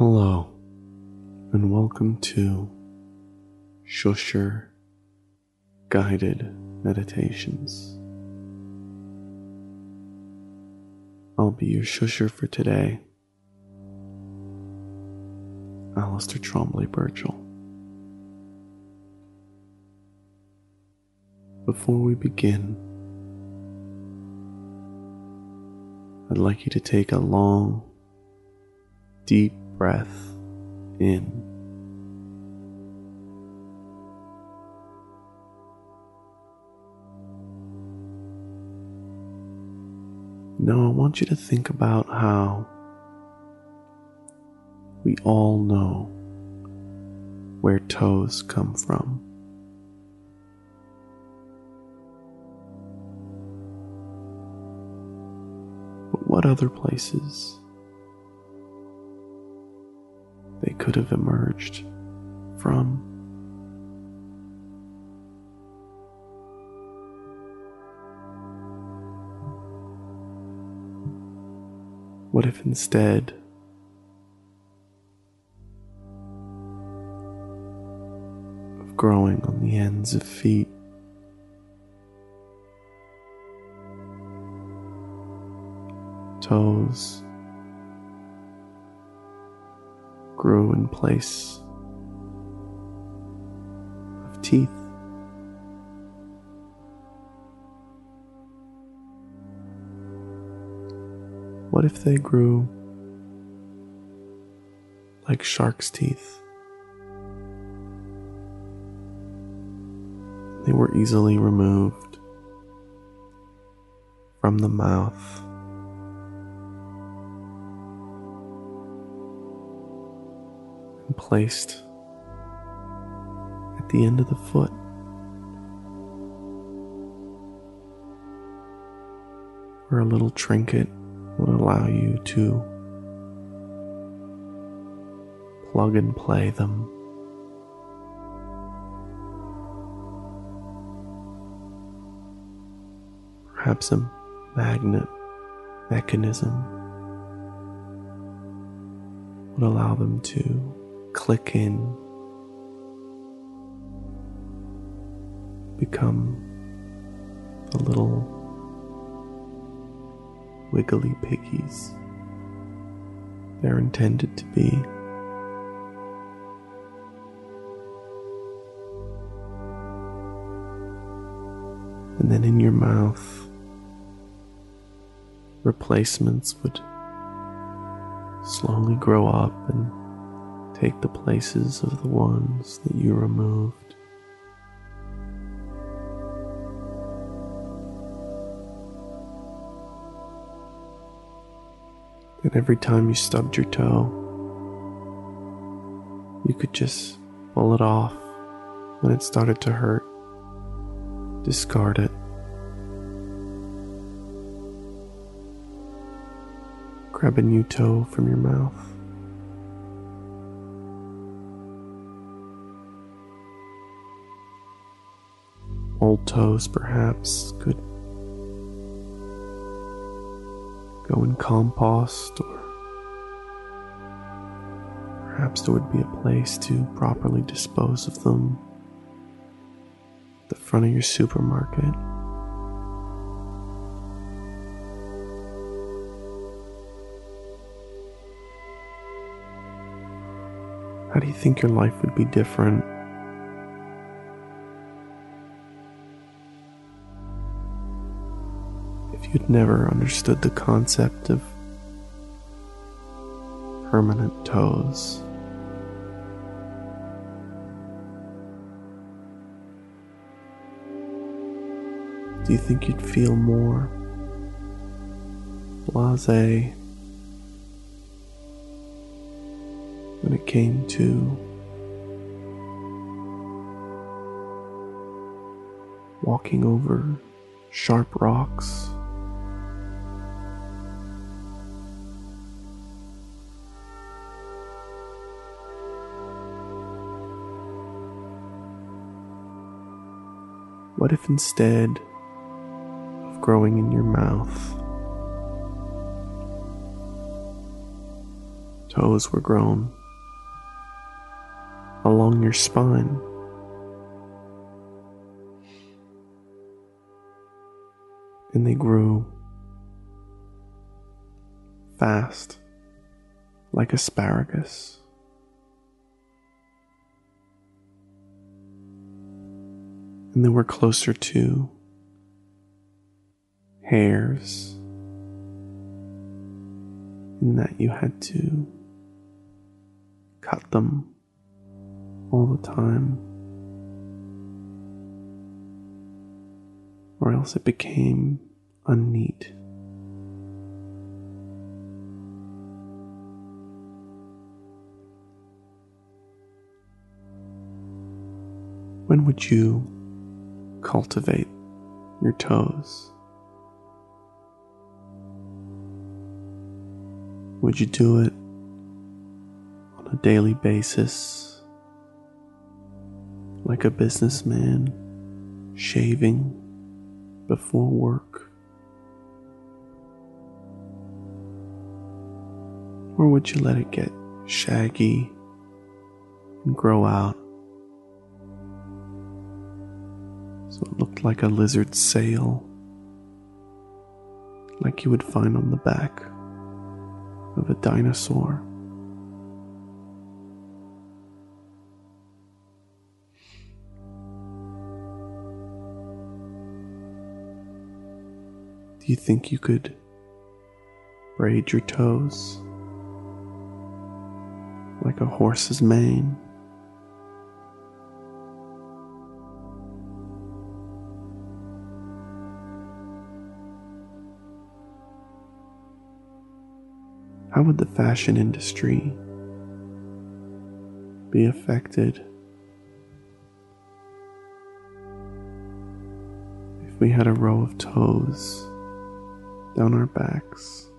Hello, and welcome to Shusher Guided Meditations. I'll be your shusher for today, Alistair Trombley Birchall. Before we begin, I'd like you to take a long, deep breath in. Now, I want you to think about how we all know where toes come from. But what other places could have emerged from? What if instead of growing on the ends of feet, toes grew in place of teeth? What if they grew like shark's teeth? They were easily removed from the mouth. Placed at the end of the foot. Or a little trinket would allow you to plug and play them. Perhaps a magnet mechanism would allow them to click in, become the little wiggly piggies they're intended to be. And then in your mouth, replacements would slowly grow up and take the places of the ones that you removed. And every time you stubbed your toe, you could just pull it off when it started to hurt, discard it. Grab a new toe from your mouth. Old toes, perhaps, could go in compost, or perhaps there would be a place to properly dispose of them. at The front of your supermarket. How do you think your life would be different if you'd never understood the concept of permanent toes? Do you think you'd feel more blase when it came to walking over sharp rocks? What if instead of growing in your mouth, Toes were grown along your spine. And they grew fast like asparagus. And then we're closer to hairs, in that you had to cut them all the time, or else it became unneat. When would you cultivate your toes? Would you do it on a daily basis, like a businessman shaving before work? Or would you let it get shaggy and grow out it looked like a lizard's sail, like you would find on the back of a dinosaur. Do you think you could braid your toes like a horse's mane? How would the fashion industry be affected if we had a row of toes down our backs?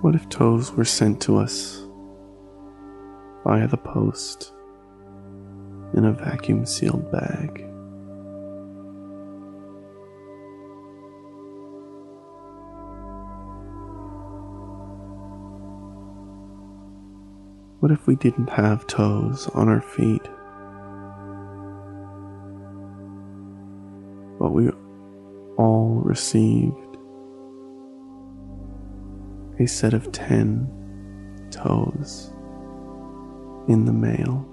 What if toes were sent to us via the post in a vacuum sealed bag. What if we didn't have toes on our feet? But we all received a set of ten toes in the mail.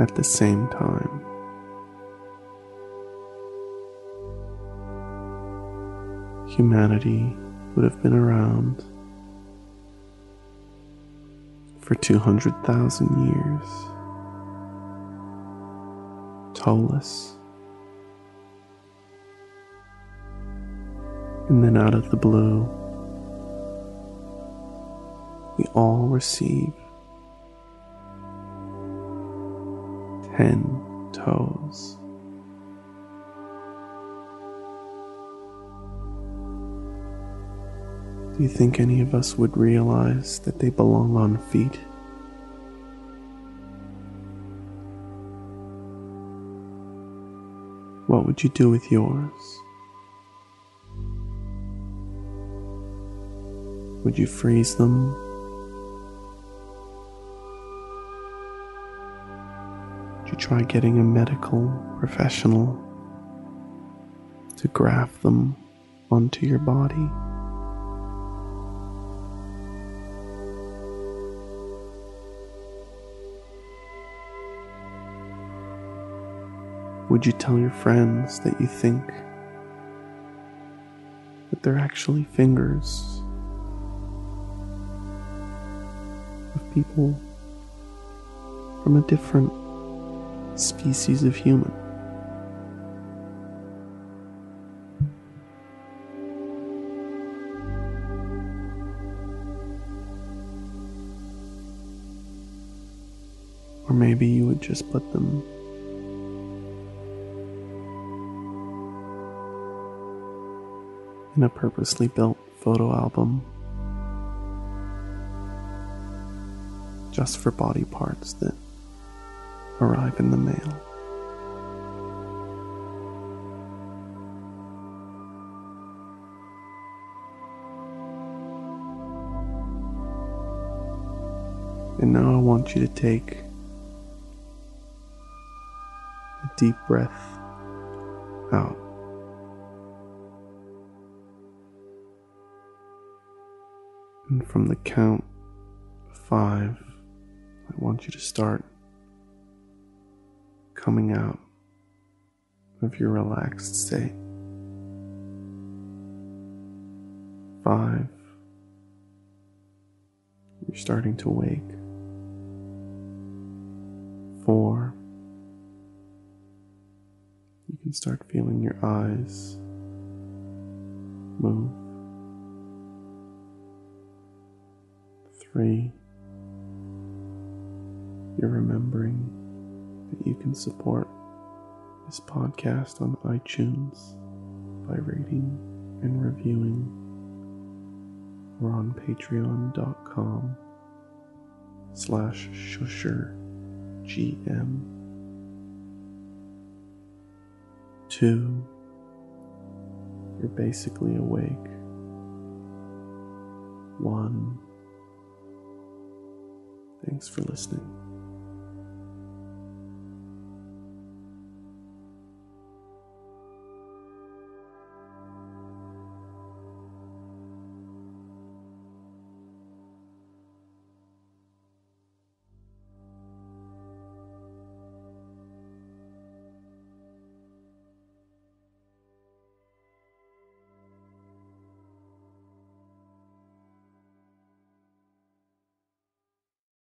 At the same time, humanity would have been around for 200,000 years, toeless. And then out of the blue, we all receive 10 toes. Do you think any of us would realize that they belong on feet? What would you do with yours? Would you freeze them you try getting a medical professional to graft them onto your body? Would you tell your friends that you think that they're actually fingers of people from a different species of human. Or maybe you would just put them in a purposely built photo album just for body parts that arrive in the mail. And now I want you to take a deep breath out. And from the count of five, I want you to start coming out of your relaxed state. Five, you're starting to wake. Four, you can start feeling your eyes move. Three, you're remembering that you can support this podcast on iTunes by rating and reviewing or on patreon.com slash shusher GM. Two, you're basically awake. One, thanks for listening.